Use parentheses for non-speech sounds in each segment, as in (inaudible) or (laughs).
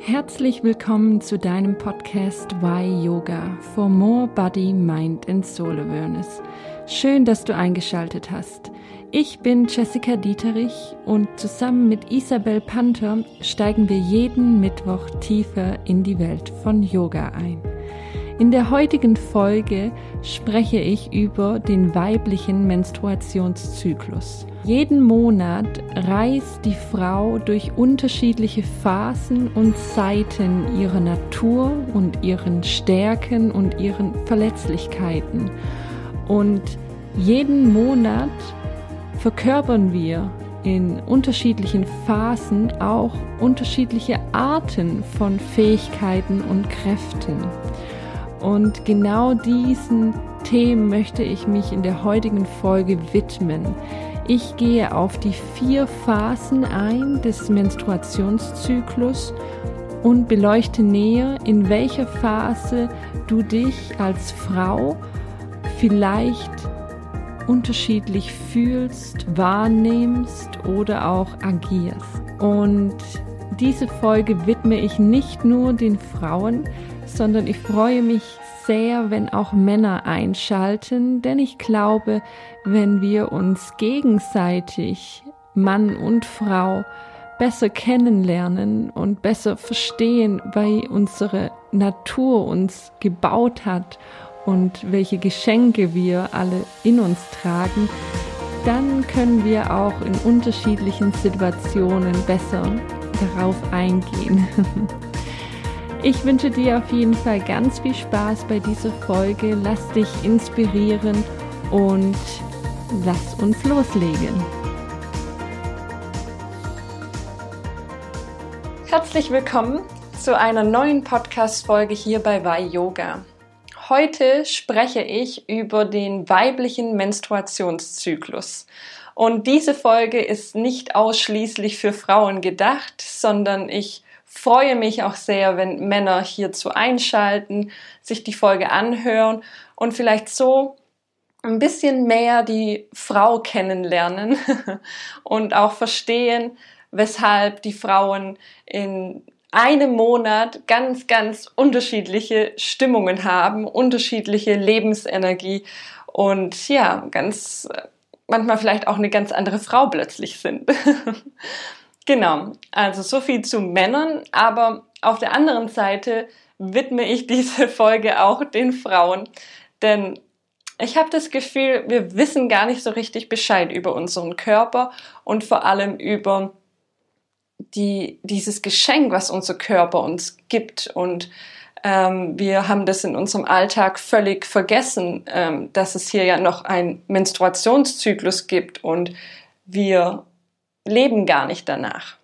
Herzlich willkommen zu deinem Podcast Why Yoga for More Body, Mind and Soul Awareness. Schön, dass du eingeschaltet hast. Ich bin Jessica Dieterich und zusammen mit Isabel Panther steigen wir jeden Mittwoch tiefer in die Welt von Yoga ein. In der heutigen Folge spreche ich über den weiblichen Menstruationszyklus. Jeden Monat reist die Frau durch unterschiedliche Phasen und Seiten ihrer Natur und ihren Stärken und ihren Verletzlichkeiten. Und jeden Monat verkörpern wir in unterschiedlichen Phasen auch unterschiedliche Arten von Fähigkeiten und Kräften. Und genau diesen Themen möchte ich mich in der heutigen Folge widmen. Ich gehe auf die vier Phasen ein des Menstruationszyklus und beleuchte näher, in welcher Phase du dich als Frau vielleicht unterschiedlich fühlst, wahrnimmst oder auch agierst. Und diese Folge widme ich nicht nur den Frauen, sondern ich freue mich sehr, wenn auch Männer einschalten, denn ich glaube, wenn wir uns gegenseitig, Mann und Frau, besser kennenlernen und besser verstehen, weil unsere Natur uns gebaut hat und welche Geschenke wir alle in uns tragen, dann können wir auch in unterschiedlichen Situationen besser darauf eingehen. (laughs) Ich wünsche dir auf jeden Fall ganz viel Spaß bei dieser Folge. Lass dich inspirieren und lass uns loslegen. Herzlich willkommen zu einer neuen Podcast-Folge hier bei Vai Yoga. Heute spreche ich über den weiblichen Menstruationszyklus. Und diese Folge ist nicht ausschließlich für Frauen gedacht, sondern ich freue mich auch sehr, wenn Männer hierzu einschalten, sich die Folge anhören und vielleicht so ein bisschen mehr die Frau kennenlernen (laughs) und auch verstehen, weshalb die Frauen in einem Monat ganz, ganz unterschiedliche Stimmungen haben, unterschiedliche Lebensenergie und ja, ganz manchmal vielleicht auch eine ganz andere Frau plötzlich sind. (laughs) Genau, also so viel zu Männern, aber auf der anderen Seite widme ich diese Folge auch den Frauen, denn ich habe das Gefühl, wir wissen gar nicht so richtig Bescheid über unseren Körper und vor allem über die, dieses Geschenk, was unser Körper uns gibt. Und ähm, wir haben das in unserem Alltag völlig vergessen, ähm, dass es hier ja noch einen Menstruationszyklus gibt. Und wir leben gar nicht danach.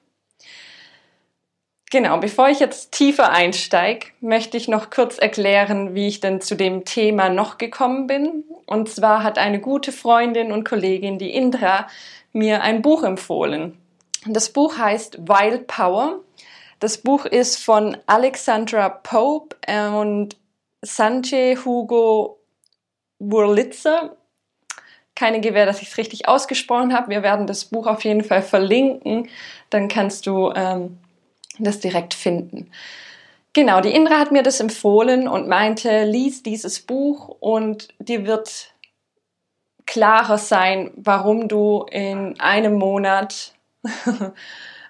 Genau, bevor ich jetzt tiefer einsteige, möchte ich noch kurz erklären, wie ich denn zu dem Thema noch gekommen bin. Und zwar hat eine gute Freundin und Kollegin, die Indra, mir ein Buch empfohlen. Das Buch heißt Wild Power. Das Buch ist von Alexandra Pope und Sanjay Hugo Wurlitzer keine Gewähr, dass ich es richtig ausgesprochen habe. Wir werden das Buch auf jeden Fall verlinken. Dann kannst du ähm, das direkt finden. Genau, die Indra hat mir das empfohlen und meinte, lies dieses Buch und dir wird klarer sein, warum du in einem Monat (laughs)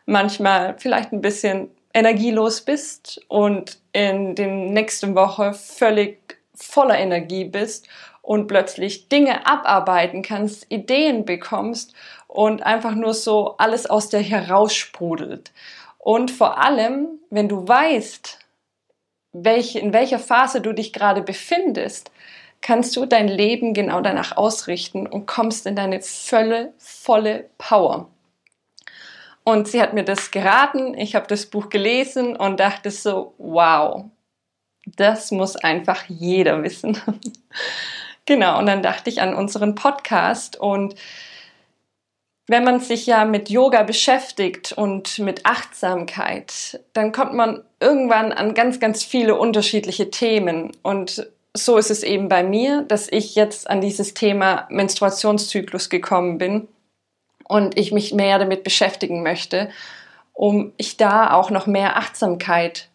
manchmal vielleicht ein bisschen energielos bist und in der nächsten Woche völlig voller Energie bist und plötzlich Dinge abarbeiten kannst, Ideen bekommst und einfach nur so alles aus dir heraussprudelt. Und vor allem, wenn du weißt, welche, in welcher Phase du dich gerade befindest, kannst du dein Leben genau danach ausrichten und kommst in deine volle, volle Power. Und sie hat mir das geraten, ich habe das Buch gelesen und dachte so, wow, das muss einfach jeder wissen. (laughs) Genau, und dann dachte ich an unseren Podcast und wenn man sich ja mit Yoga beschäftigt und mit Achtsamkeit, dann kommt man irgendwann an ganz, ganz viele unterschiedliche Themen. Und so ist es eben bei mir, dass ich jetzt an dieses Thema Menstruationszyklus gekommen bin und ich mich mehr damit beschäftigen möchte. um ich da auch noch mehr Achtsamkeit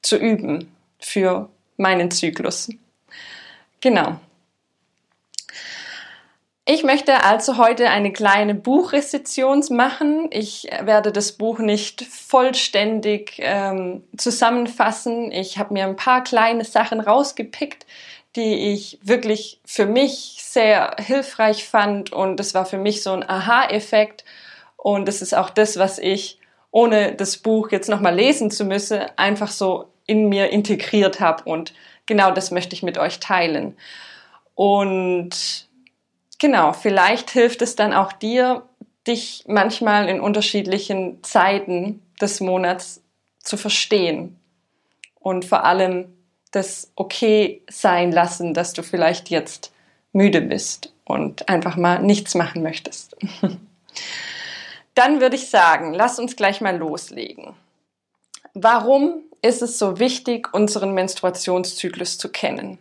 zu üben für meinen Zyklus. Genau. Ich möchte also heute eine kleine Buchrezension machen. Ich werde das Buch nicht vollständig ähm, zusammenfassen. Ich habe mir ein paar kleine Sachen rausgepickt, die ich wirklich für mich sehr hilfreich fand und das war für mich so ein Aha-Effekt und das ist auch das, was ich ohne das Buch jetzt nochmal lesen zu müssen, einfach so in mir integriert habe und genau das möchte ich mit euch teilen. Und genau, vielleicht hilft es dann auch dir, dich manchmal in unterschiedlichen Zeiten des Monats zu verstehen und vor allem das okay sein lassen, dass du vielleicht jetzt müde bist und einfach mal nichts machen möchtest. (laughs) Dann würde ich sagen, lass uns gleich mal loslegen. Warum ist es so wichtig, unseren Menstruationszyklus zu kennen?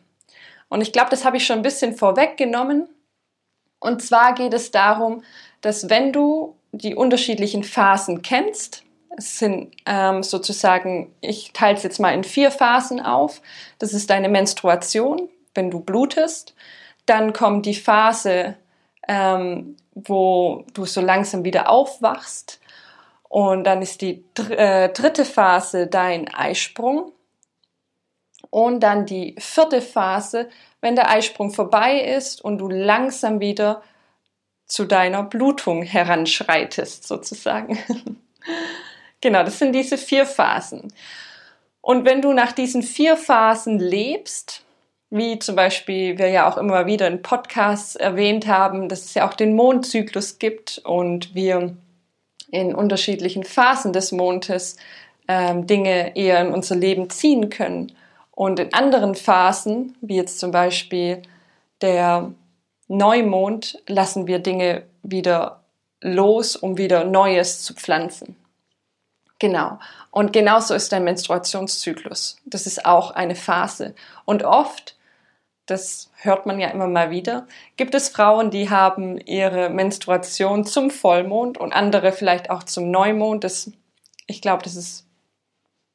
Und ich glaube, das habe ich schon ein bisschen vorweggenommen. Und zwar geht es darum, dass wenn du die unterschiedlichen Phasen kennst, es sind ähm, sozusagen, ich teile es jetzt mal in vier Phasen auf. Das ist deine Menstruation, wenn du blutest. Dann kommt die Phase, ähm, wo du so langsam wieder aufwachst. Und dann ist die dr äh, dritte Phase dein Eisprung. Und dann die vierte Phase, wenn der Eisprung vorbei ist und du langsam wieder zu deiner Blutung heranschreitest, sozusagen. (laughs) genau, das sind diese vier Phasen. Und wenn du nach diesen vier Phasen lebst, wie zum Beispiel wir ja auch immer wieder in Podcasts erwähnt haben, dass es ja auch den Mondzyklus gibt und wir in unterschiedlichen Phasen des Mondes ähm, Dinge eher in unser Leben ziehen können. Und in anderen Phasen, wie jetzt zum Beispiel der Neumond, lassen wir Dinge wieder los, um wieder Neues zu pflanzen. Genau. Und genauso ist der Menstruationszyklus. Das ist auch eine Phase. Und oft das hört man ja immer mal wieder, gibt es Frauen, die haben ihre Menstruation zum Vollmond und andere vielleicht auch zum Neumond. Das, ich glaube, das ist,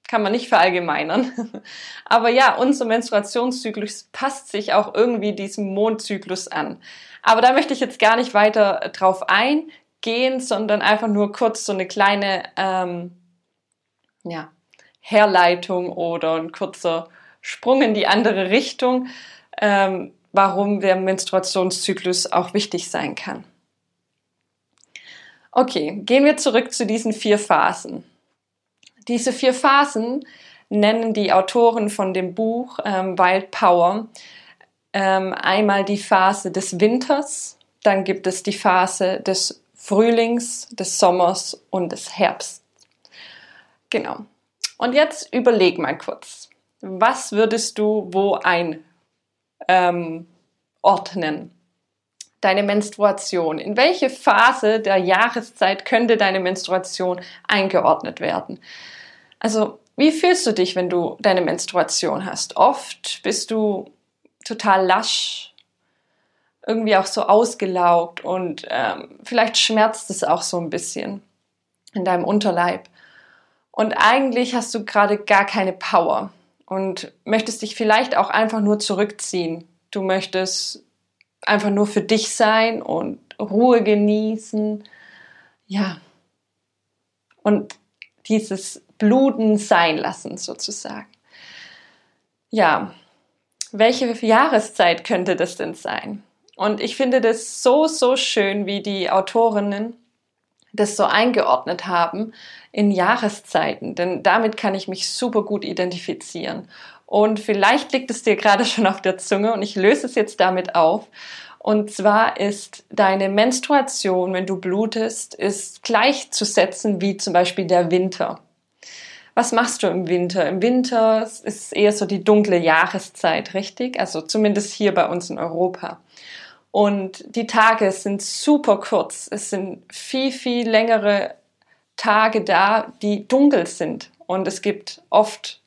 kann man nicht verallgemeinern. (laughs) Aber ja, unser Menstruationszyklus passt sich auch irgendwie diesem Mondzyklus an. Aber da möchte ich jetzt gar nicht weiter drauf eingehen, sondern einfach nur kurz so eine kleine ähm, ja, Herleitung oder ein kurzer Sprung in die andere Richtung ähm, warum der Menstruationszyklus auch wichtig sein kann. Okay, gehen wir zurück zu diesen vier Phasen. Diese vier Phasen nennen die Autoren von dem Buch ähm, Wild Power ähm, einmal die Phase des Winters, dann gibt es die Phase des Frühlings, des Sommers und des Herbsts. Genau. Und jetzt überleg mal kurz, was würdest du wo ein ähm, ordnen. Deine Menstruation. In welche Phase der Jahreszeit könnte deine Menstruation eingeordnet werden? Also, wie fühlst du dich, wenn du deine Menstruation hast? Oft bist du total lasch, irgendwie auch so ausgelaugt und ähm, vielleicht schmerzt es auch so ein bisschen in deinem Unterleib. Und eigentlich hast du gerade gar keine Power und möchtest dich vielleicht auch einfach nur zurückziehen. Du möchtest einfach nur für dich sein und Ruhe genießen. Ja. Und dieses Bluten sein lassen sozusagen. Ja. Welche Jahreszeit könnte das denn sein? Und ich finde das so, so schön, wie die Autorinnen das so eingeordnet haben in Jahreszeiten, denn damit kann ich mich super gut identifizieren. Und vielleicht liegt es dir gerade schon auf der Zunge und ich löse es jetzt damit auf. Und zwar ist deine Menstruation, wenn du blutest, ist gleichzusetzen wie zum Beispiel der Winter. Was machst du im Winter? Im Winter ist eher so die dunkle Jahreszeit, richtig? Also zumindest hier bei uns in Europa. Und die Tage sind super kurz. Es sind viel, viel längere Tage da, die dunkel sind. Und es gibt oft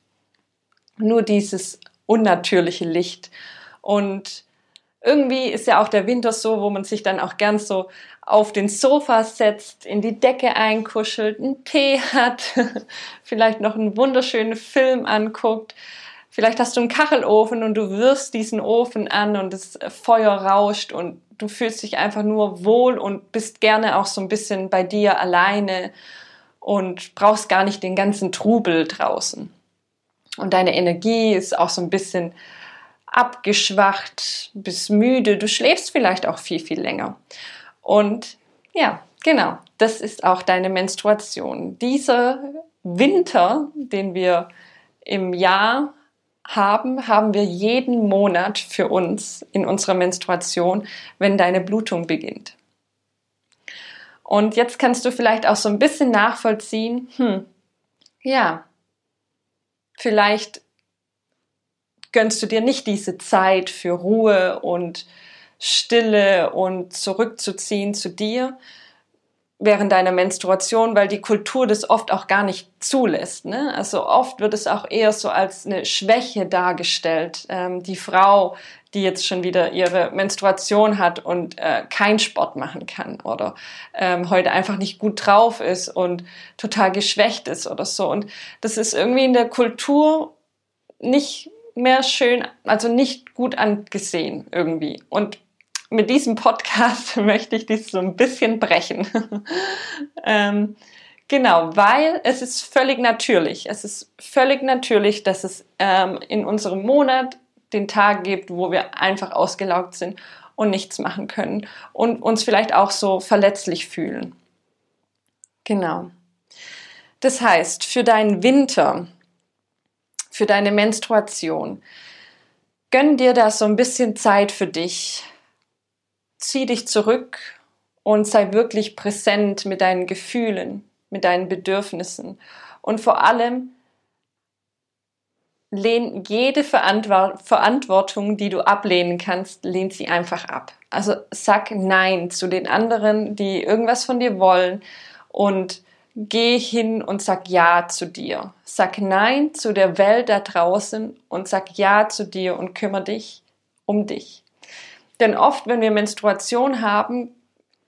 nur dieses unnatürliche Licht. Und irgendwie ist ja auch der Winter so, wo man sich dann auch gern so auf den Sofa setzt, in die Decke einkuschelt, einen Tee hat, (laughs) vielleicht noch einen wunderschönen Film anguckt. Vielleicht hast du einen Kachelofen und du wirfst diesen Ofen an und das Feuer rauscht und du fühlst dich einfach nur wohl und bist gerne auch so ein bisschen bei dir alleine und brauchst gar nicht den ganzen Trubel draußen. Und deine Energie ist auch so ein bisschen abgeschwacht, bist müde, du schläfst vielleicht auch viel, viel länger. Und ja, genau, das ist auch deine Menstruation. Dieser Winter, den wir im Jahr haben, haben wir jeden Monat für uns in unserer Menstruation, wenn deine Blutung beginnt. Und jetzt kannst du vielleicht auch so ein bisschen nachvollziehen, hm, ja, vielleicht gönnst du dir nicht diese Zeit für Ruhe und Stille und zurückzuziehen zu dir während deiner Menstruation, weil die Kultur das oft auch gar nicht zulässt. Ne? Also oft wird es auch eher so als eine Schwäche dargestellt. Ähm, die Frau, die jetzt schon wieder ihre Menstruation hat und äh, keinen Sport machen kann oder ähm, heute einfach nicht gut drauf ist und total geschwächt ist oder so. Und das ist irgendwie in der Kultur nicht mehr schön, also nicht gut angesehen irgendwie. Und mit diesem Podcast (laughs) möchte ich dies so ein bisschen brechen. (laughs) ähm, genau, weil es ist völlig natürlich. Es ist völlig natürlich, dass es ähm, in unserem Monat den Tag gibt, wo wir einfach ausgelaugt sind und nichts machen können und uns vielleicht auch so verletzlich fühlen. Genau. Das heißt, für deinen Winter für deine Menstruation. Gönn dir da so ein bisschen Zeit für dich. Zieh dich zurück und sei wirklich präsent mit deinen Gefühlen, mit deinen Bedürfnissen. Und vor allem lehn jede Verantwortung, die du ablehnen kannst, lehn sie einfach ab. Also sag Nein zu den anderen, die irgendwas von dir wollen und geh hin und sag Ja zu dir. Sag Nein zu der Welt da draußen und sag Ja zu dir und kümmere dich um dich. Denn oft, wenn wir Menstruation haben,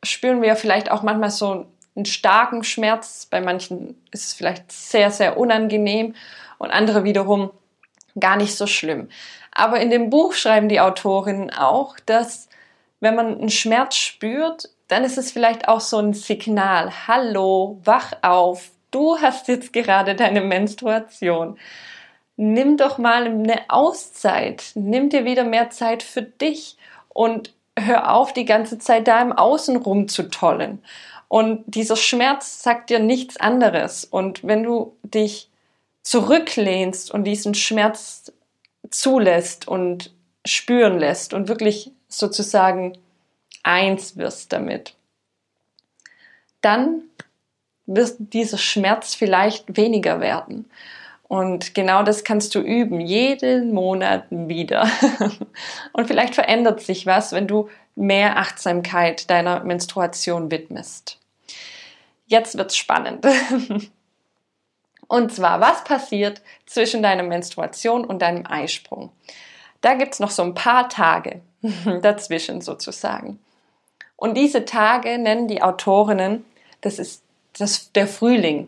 spüren wir vielleicht auch manchmal so einen starken Schmerz. Bei manchen ist es vielleicht sehr, sehr unangenehm und andere wiederum gar nicht so schlimm. Aber in dem Buch schreiben die Autorinnen auch, dass wenn man einen Schmerz spürt, dann ist es vielleicht auch so ein Signal. Hallo, wach auf. Du hast jetzt gerade deine Menstruation. Nimm doch mal eine Auszeit. Nimm dir wieder mehr Zeit für dich und hör auf, die ganze Zeit da im Außen rumzutollen. Und dieser Schmerz sagt dir nichts anderes. Und wenn du dich zurücklehnst und diesen Schmerz zulässt und spüren lässt und wirklich sozusagen eins wirst damit, dann wird dieser Schmerz vielleicht weniger werden. Und genau das kannst du üben, jeden Monat wieder. (laughs) Und vielleicht verändert sich was, wenn du mehr Achtsamkeit deiner Menstruation widmest. Jetzt wird's spannend. (laughs) Und zwar, was passiert zwischen deiner Menstruation und deinem Eisprung? Da gibt's noch so ein paar Tage (laughs) dazwischen sozusagen. Und diese Tage nennen die Autorinnen, das ist das, der Frühling.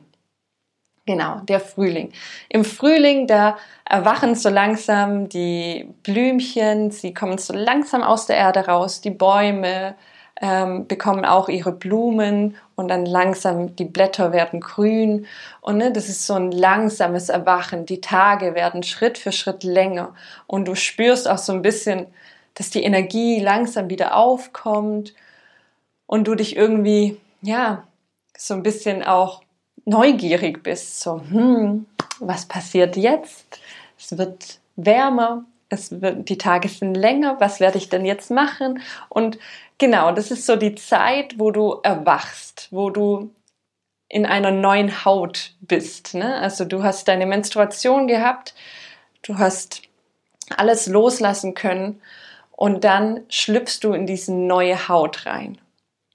Genau, der Frühling. Im Frühling, da erwachen so langsam die Blümchen, sie kommen so langsam aus der Erde raus, die Bäume ähm, bekommen auch ihre Blumen und dann langsam die Blätter werden grün. Und ne, das ist so ein langsames Erwachen. Die Tage werden Schritt für Schritt länger und du spürst auch so ein bisschen, dass die Energie langsam wieder aufkommt und du dich irgendwie, ja, so ein bisschen auch neugierig bist. So, hm, was passiert jetzt? Es wird wärmer, es wird, die Tage sind länger, was werde ich denn jetzt machen? Und genau, das ist so die Zeit, wo du erwachst, wo du in einer neuen Haut bist. Ne? Also du hast deine Menstruation gehabt, du hast alles loslassen können und dann schlüpfst du in diese neue Haut rein.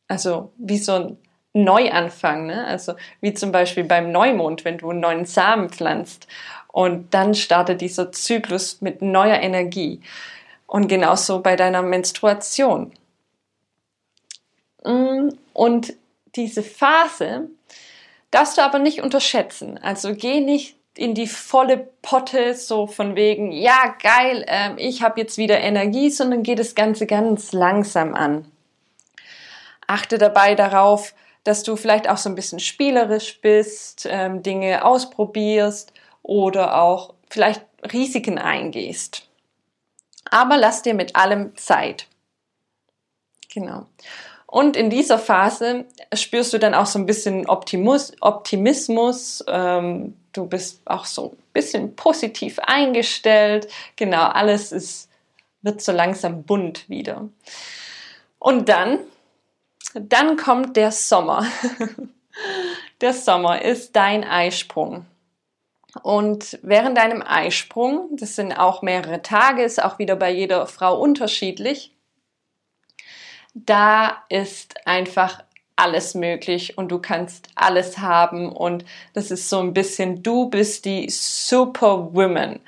Also wie so ein Neuanfang, ne? Also wie zum Beispiel beim Neumond, wenn du einen neuen Samen pflanzt und dann startet dieser Zyklus mit neuer Energie. Und genauso bei deiner Menstruation. Mm, Und diese Phase darfst du aber nicht unterschätzen. Also geh nicht in die volle Potte, so von wegen, ja, geil, äh, ich habe jetzt wieder Energie, sondern geh das Ganze ganz langsam an. Achte dabei darauf, dass du vielleicht auch so ein bisschen spielerisch bist, ähm, Dinge ausprobierst oder auch vielleicht Risiken eingehst. Aber lass dir mit allem Zeit. Genau. Und in dieser Phase spürst du dann auch so ein bisschen Optimus, Optimismus. Ähm, du bist auch so ein bisschen positiv eingestellt. Genau, alles ist, wird so langsam bunt wieder. Und dann, dann kommt der Sommer. (laughs) der Sommer ist dein Eisprung. Und während deinem Eisprung, das sind auch mehrere Tage, ist auch wieder bei jeder Frau unterschiedlich, da ist einfach alles möglich und du kannst alles haben und das ist so ein bisschen, du bist die Superwoman.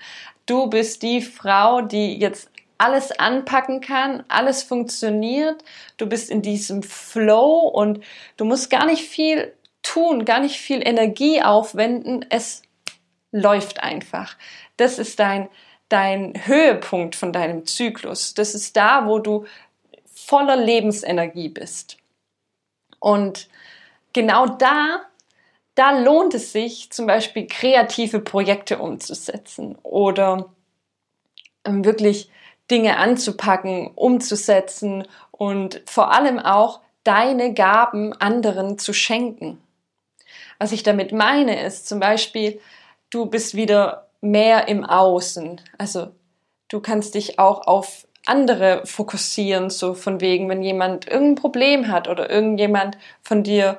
Du bist die Frau, die jetzt alles anpacken kann, alles funktioniert, du bist in diesem Flow und du musst gar nicht viel tun, gar nicht viel Energie aufwenden, es läuft einfach. Das ist dein, dein Höhepunkt von deinem Zyklus. Das ist da, wo du voller Lebensenergie bist. Und genau da, da lohnt es sich zum Beispiel kreative Projekte umzusetzen oder ähm, wirklich Dinge anzupacken, umzusetzen und vor allem auch deine Gaben anderen zu schenken. Was ich damit meine, ist zum Beispiel, du bist wieder mehr im Außen. Also du kannst dich auch auf andere fokussieren, so von wegen, wenn jemand irgendein Problem hat oder irgendjemand von dir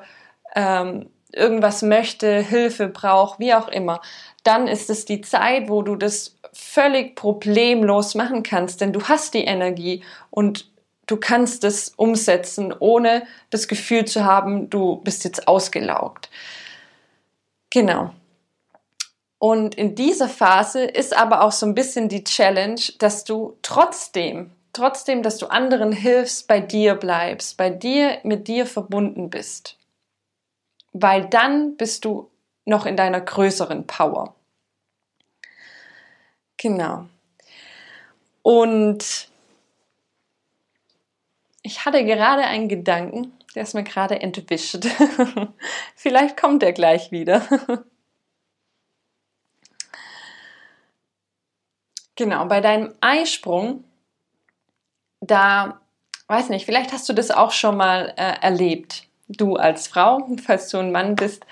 ähm, irgendwas möchte, Hilfe braucht, wie auch immer, dann ist es die Zeit, wo du das völlig problemlos machen kannst, denn du hast die Energie und du kannst es umsetzen, ohne das Gefühl zu haben, du bist jetzt ausgelaugt. Genau. Und in dieser Phase ist aber auch so ein bisschen die Challenge, dass du trotzdem, trotzdem, dass du anderen hilfst, bei dir bleibst, bei dir, mit dir verbunden bist. Weil dann bist du noch in deiner größeren Power. Genau. Und ich hatte gerade einen Gedanken, der ist mir gerade entwischt. (laughs) Vielleicht kommt er gleich wieder. (laughs) Genau, bei deinem Eisprung, da, weiß nicht, vielleicht hast du das auch schon mal äh, erlebt. Du als Frau, falls du ein Mann bist,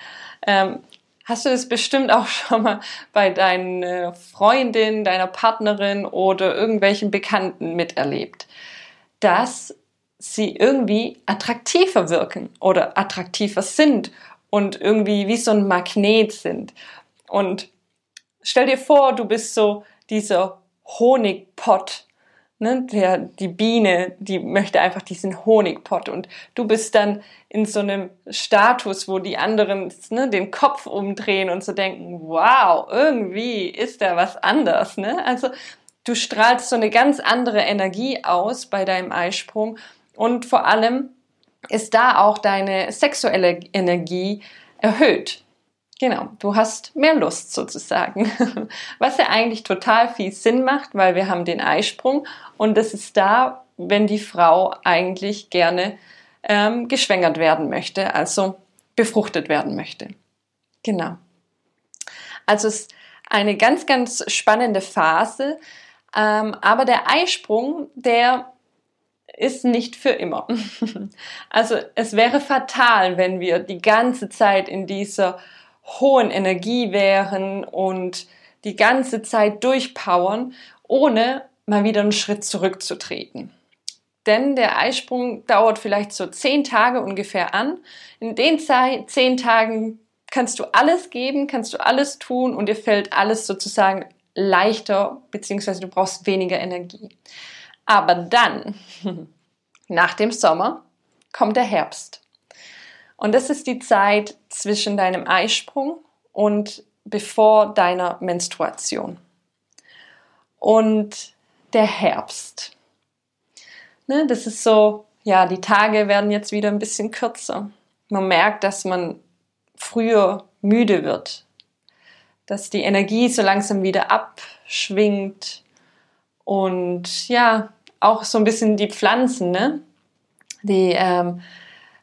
ähm, hast du das bestimmt auch (laughs) schon mal bei deiner Freundin, deiner Partnerin oder irgendwelchen Bekannten miterlebt, dass sie irgendwie attraktiver wirken oder attraktiver sind und irgendwie wie so ein Magnet sind. Und stell dir vor, du bist so dieser Honigpott, ne, der, die Biene, die möchte einfach diesen Honigpott und du bist dann in so einem Status, wo die anderen ne, den Kopf umdrehen und so denken, wow, irgendwie ist da was anders, ne? Also du strahlst so eine ganz andere Energie aus bei deinem Eisprung und vor allem ist da auch deine sexuelle Energie erhöht. Genau, du hast mehr Lust sozusagen, (laughs) was ja eigentlich total viel Sinn macht, weil wir haben den Eisprung und das ist da, wenn die Frau eigentlich gerne ähm, geschwängert werden möchte, also befruchtet werden möchte. Genau. Also es ist eine ganz, ganz spannende Phase, ähm, aber der Eisprung, der ist nicht für immer. (laughs) also es wäre fatal, wenn wir die ganze Zeit in dieser hohen Energie wären und die ganze Zeit durchpowern, ohne mal wieder einen Schritt zurückzutreten. Denn der Eisprung dauert vielleicht so zehn Tage ungefähr an. In den zehn Tagen kannst du alles geben, kannst du alles tun und dir fällt alles sozusagen leichter, beziehungsweise du brauchst weniger Energie. Aber dann, (laughs) nach dem Sommer, kommt der Herbst. Und das ist die Zeit zwischen deinem Eisprung und bevor deiner Menstruation. Und der Herbst. Ne, das ist so ja, die Tage werden jetzt wieder ein bisschen kürzer. Man merkt, dass man früher müde wird, dass die Energie so langsam wieder abschwingt und ja, auch so ein bisschen die Pflanzen, ne? Die ähm,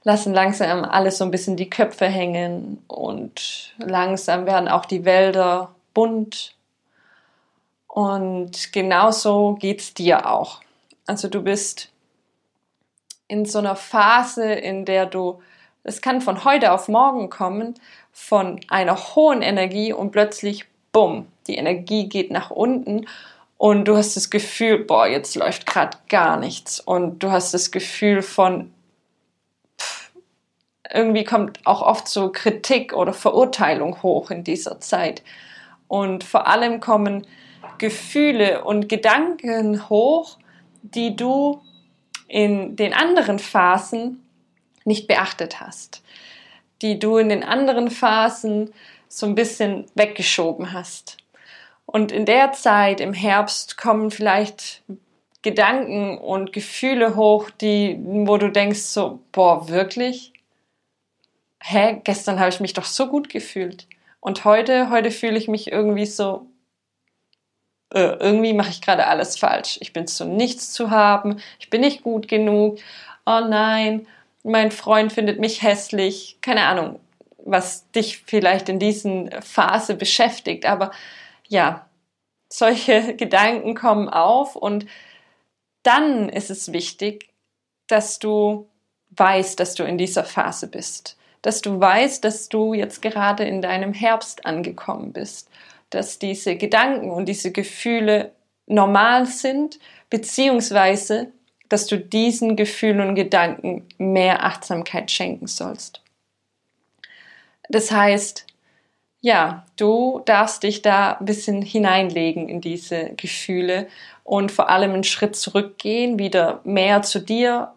lassen langsam alles so ein bisschen die Köpfe hängen und langsam werden auch die Wälder bunt. Und genauso geht's dir auch. Also du bist in so einer Phase, in der du, es kann von heute auf morgen kommen, von einer hohen Energie und plötzlich, bumm, die Energie geht nach unten und du hast das Gefühl, boah, jetzt läuft gerade gar nichts und du hast das Gefühl von, irgendwie kommt auch oft so Kritik oder Verurteilung hoch in dieser Zeit. Und vor allem kommen Gefühle und Gedanken hoch, die du in den anderen Phasen nicht beachtet hast, die du in den anderen Phasen so ein bisschen weggeschoben hast. Und in der Zeit im Herbst kommen vielleicht Gedanken und Gefühle hoch, die, wo du denkst so, boah, wirklich? Hä, gestern habe ich mich doch so gut gefühlt. Und heute, heute fühle ich mich irgendwie so, äh, irgendwie mache ich gerade alles falsch. Ich bin zu nichts zu haben, ich bin nicht gut genug. Oh nein, mein Freund findet mich hässlich. Keine Ahnung, was dich vielleicht in diesen Phase beschäftigt, aber ja, solche (laughs) Gedanken kommen auf und dann ist es wichtig, dass du weißt, dass du in dieser Phase bist, dass du weißt, dass du jetzt gerade in deinem Herbst angekommen bist dass diese Gedanken und diese Gefühle normal sind, beziehungsweise dass du diesen Gefühlen und Gedanken mehr Achtsamkeit schenken sollst. Das heißt, ja, du darfst dich da ein bisschen hineinlegen in diese Gefühle und vor allem einen Schritt zurückgehen, wieder mehr zu dir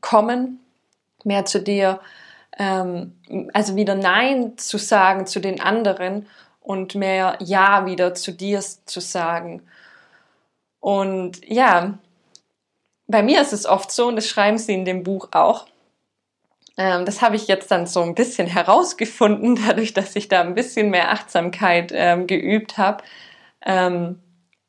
kommen, mehr zu dir, ähm, also wieder Nein zu sagen zu den anderen und mehr Ja wieder zu dir zu sagen. Und ja, bei mir ist es oft so, und das schreiben sie in dem Buch auch, ähm, das habe ich jetzt dann so ein bisschen herausgefunden, (laughs) dadurch, dass ich da ein bisschen mehr Achtsamkeit ähm, geübt habe. Ähm,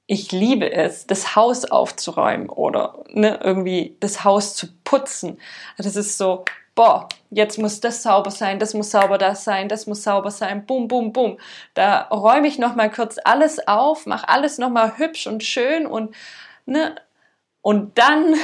ich liebe es, das Haus aufzuräumen oder ne, irgendwie das Haus zu putzen. Das ist so, boah, jetzt muss das sauber sein, das muss sauber das sein, das muss sauber sein, bum, bum, bum. Da räume ich nochmal kurz alles auf, mache alles nochmal hübsch und schön und, ne, und dann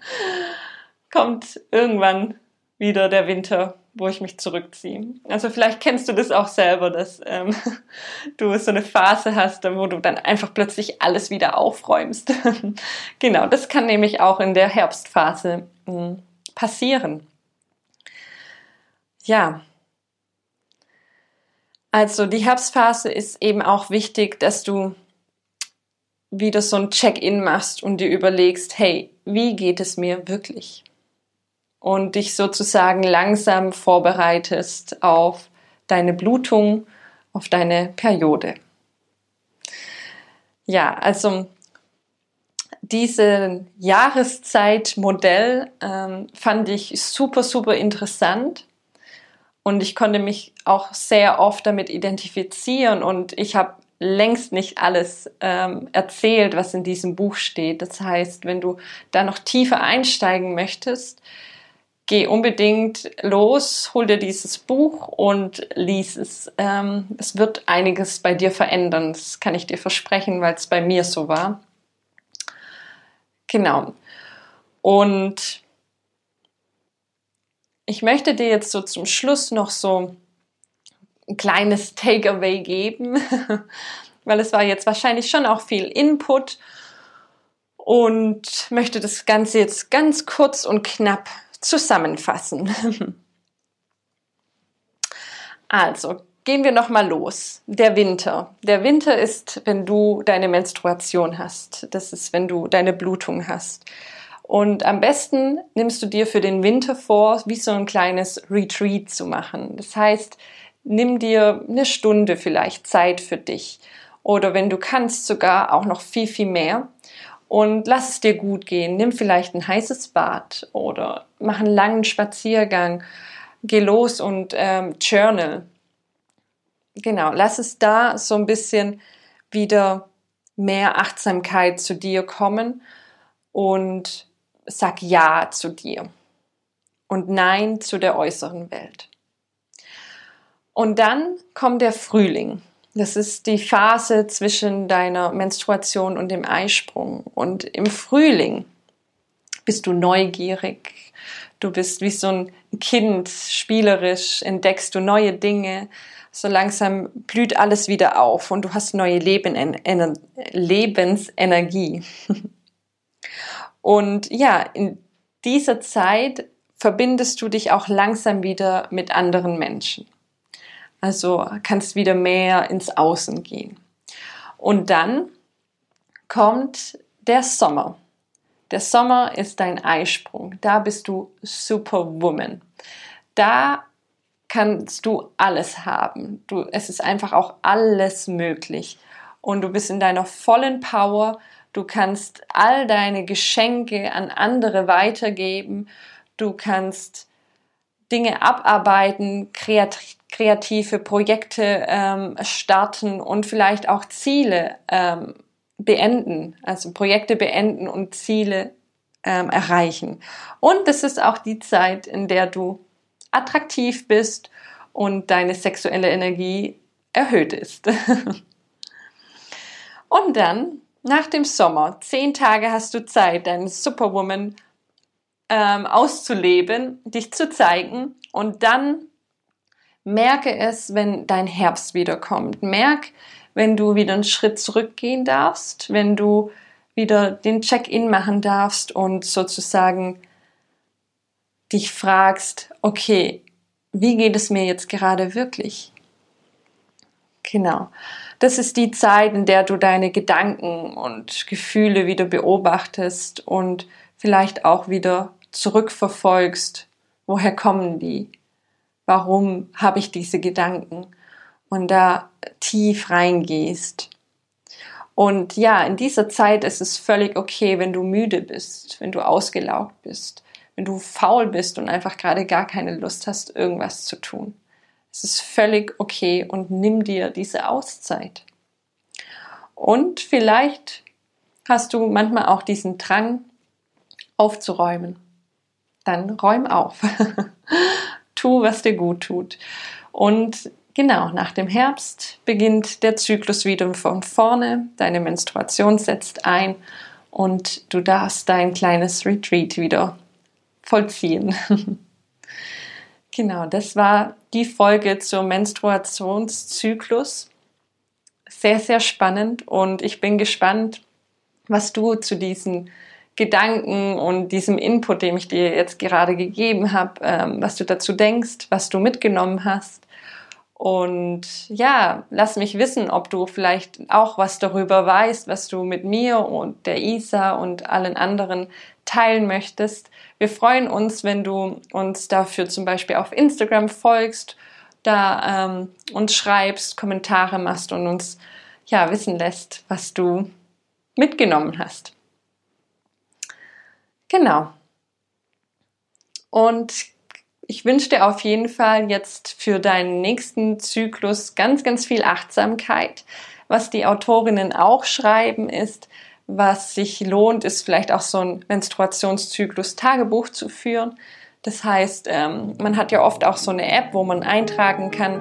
(laughs) kommt irgendwann wieder der Winter, wo ich mich zurückziehe. Also vielleicht kennst du das auch selber, dass ähm, (laughs) du so eine Phase hast, wo du dann einfach plötzlich alles wieder aufräumst. (laughs) genau, das kann nämlich auch in der Herbstphase hm, passieren. Ja. Also die Herbstphase ist eben auch wichtig, dass du wieder so ein Check-in machst und dir überlegst, hey, wie geht es mir wirklich? Und dich sozusagen langsam vorbereitest auf deine Blutung, auf deine Periode. Ja, also diese Jahreszeitmodell ähm, fand ich super, super interessant und ich konnte mich auch sehr oft damit identifizieren und ich habe längst nicht alles ähm, erzählt, was in diesem Buch steht. Das heißt, wenn du da noch tiefer einsteigen möchtest, geh unbedingt los, hol dir dieses Buch und lies es. Ähm, es wird einiges bei dir verändern, das kann ich dir versprechen, weil es bei mir so war. Genau. Und ich möchte dir jetzt so zum Schluss noch so ein kleines (laughs) Takeaway geben, (laughs) weil es war jetzt wahrscheinlich schon auch viel Input und möchte das Ganze jetzt ganz kurz und knapp zusammenfassen. (laughs) Also, gehen wir noch mal los. Der Winter. Der Winter ist, wenn du deine Menstruation hast. Das ist, wenn du deine Blutung hast. Und am besten nimmst du dir für den Winter vor, wie so ein kleines Retreat zu machen. Das heißt, nimm dir eine Stunde vielleicht Zeit für dich. Oder wenn du kannst, sogar auch noch viel, viel mehr. und lass es dir gut gehen. Nimm vielleicht ein heißes Bad oder mach einen langen Spaziergang. Geh los und ähm, journal. Genau, lass es da so ein bisschen wieder mehr Achtsamkeit zu dir kommen und sag Ja zu dir und Nein zu der äußeren Welt. Und dann kommt der Frühling. Das ist die Phase zwischen deiner Menstruation und dem Eisprung. Und im Frühling bist du neugierig. Du bist wie so ein Kind, spielerisch, entdeckst du neue Dinge. So langsam blüht alles wieder auf und du hast neue Leben, Lebensenergie. (laughs) Und ja, in dieser Zeit verbindest du dich auch langsam wieder mit anderen Menschen. Also kannst wieder mehr ins Außen gehen. Und dann kommt der Sommer. Der Sommer ist dein Eisprung. Da bist du Superwoman. Da kannst du alles haben. Du, es ist einfach auch alles möglich. Und du bist in deiner vollen Power. Du kannst all deine Geschenke an andere weitergeben. Du kannst Dinge abarbeiten, kreativ kreative Projekte ähm, starten und vielleicht auch Ziele ähm, beenden, also Projekte beenden und Ziele ähm, erreichen. Und das ist auch die Zeit, in der du attraktiv bist und deine sexuelle Energie erhöht ist. (laughs) und dann, nach dem Sommer, zehn Tage hast du Zeit, deine Superwoman ähm, auszuleben, dich zu zeigen und dann Merke es, wenn dein Herbst wiederkommt. Merk, wenn du wieder einen Schritt zurückgehen darfst, wenn du wieder den Check-in machen darfst und sozusagen dich fragst, okay, wie geht es mir jetzt gerade wirklich? Genau. Das ist die Zeit, in der du deine Gedanken und Gefühle wieder beobachtest und vielleicht auch wieder zurückverfolgst. Woher kommen die? warum habe ich diese Gedanken und da tief reingehst. Und ja, in dieser Zeit ist es völlig okay, wenn du müde bist, wenn du ausgelaugt bist, wenn du faul bist und einfach gerade gar keine Lust hast, irgendwas zu tun. Es ist völlig okay und nimm dir diese Auszeit. Und vielleicht hast du manchmal auch diesen Drang aufzuräumen. Dann räum auf. (laughs) tu, was dir gut tut. Und genau, nach dem Herbst beginnt der Zyklus wieder von vorne, deine Menstruation setzt ein und du darfst dein kleines Retreat wieder vollziehen. (laughs) genau, das war die Folge zum Menstruationszyklus. Sehr, sehr spannend und ich bin gespannt, was du zu diesen Gedanken und diesem Input, den ich dir jetzt gerade gegeben habe, ähm, was du dazu denkst, was du mitgenommen hast. Und ja, lass mich wissen, ob du vielleicht auch was darüber weißt, was du mit mir und der Isa und allen anderen teilen möchtest. Wir freuen uns, wenn du uns dafür zum Beispiel auf Instagram folgst, da ähm, uns schreibst, Kommentare machst und uns ja wissen lässt, was du mitgenommen hast. Genau. Und ich wünsche dir auf jeden Fall jetzt für deinen nächsten Zyklus ganz, ganz viel Achtsamkeit. Was die Autorinnen auch schreiben ist, was sich lohnt, ist vielleicht auch so ein Menstruationszyklus-Tagebuch zu führen. Das heißt, ähm, man hat ja oft auch so eine App, wo man eintragen kann,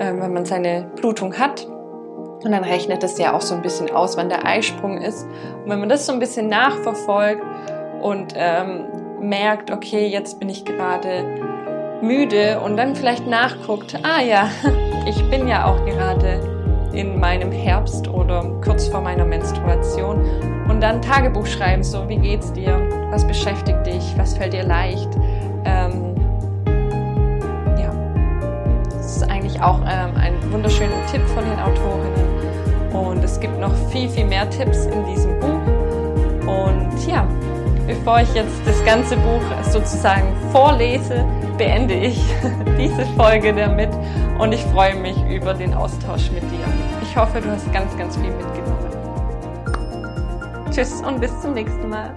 ähm, wenn man seine Blutung hat. Und dann rechnet es ja auch so ein bisschen aus, wann der Eisprung ist. Und wenn man das so ein bisschen nachverfolgt und ähm, merkt, okay, jetzt bin ich gerade müde und dann vielleicht nachguckt, ah ja, (laughs) ich bin ja auch gerade in meinem Herbst oder kurz vor meiner Menstruation und dann Tagebuch schreiben, so wie geht's dir, was beschäftigt dich, was fällt dir leicht. Ähm, ja, das ist eigentlich auch ähm, ein wunderschöner Tipp von den Autorinnen. Und es gibt noch viel, viel mehr Tipps in diesem Buch. Und ja, Bevor ich jetzt das ganze Buch sozusagen vorlese, beende ich (laughs) diese Folge damit und ich freue mich über den Austausch mit dir. Ich hoffe, du hast ganz, ganz viel mitgenommen. Tschüss und bis zum nächsten Mal.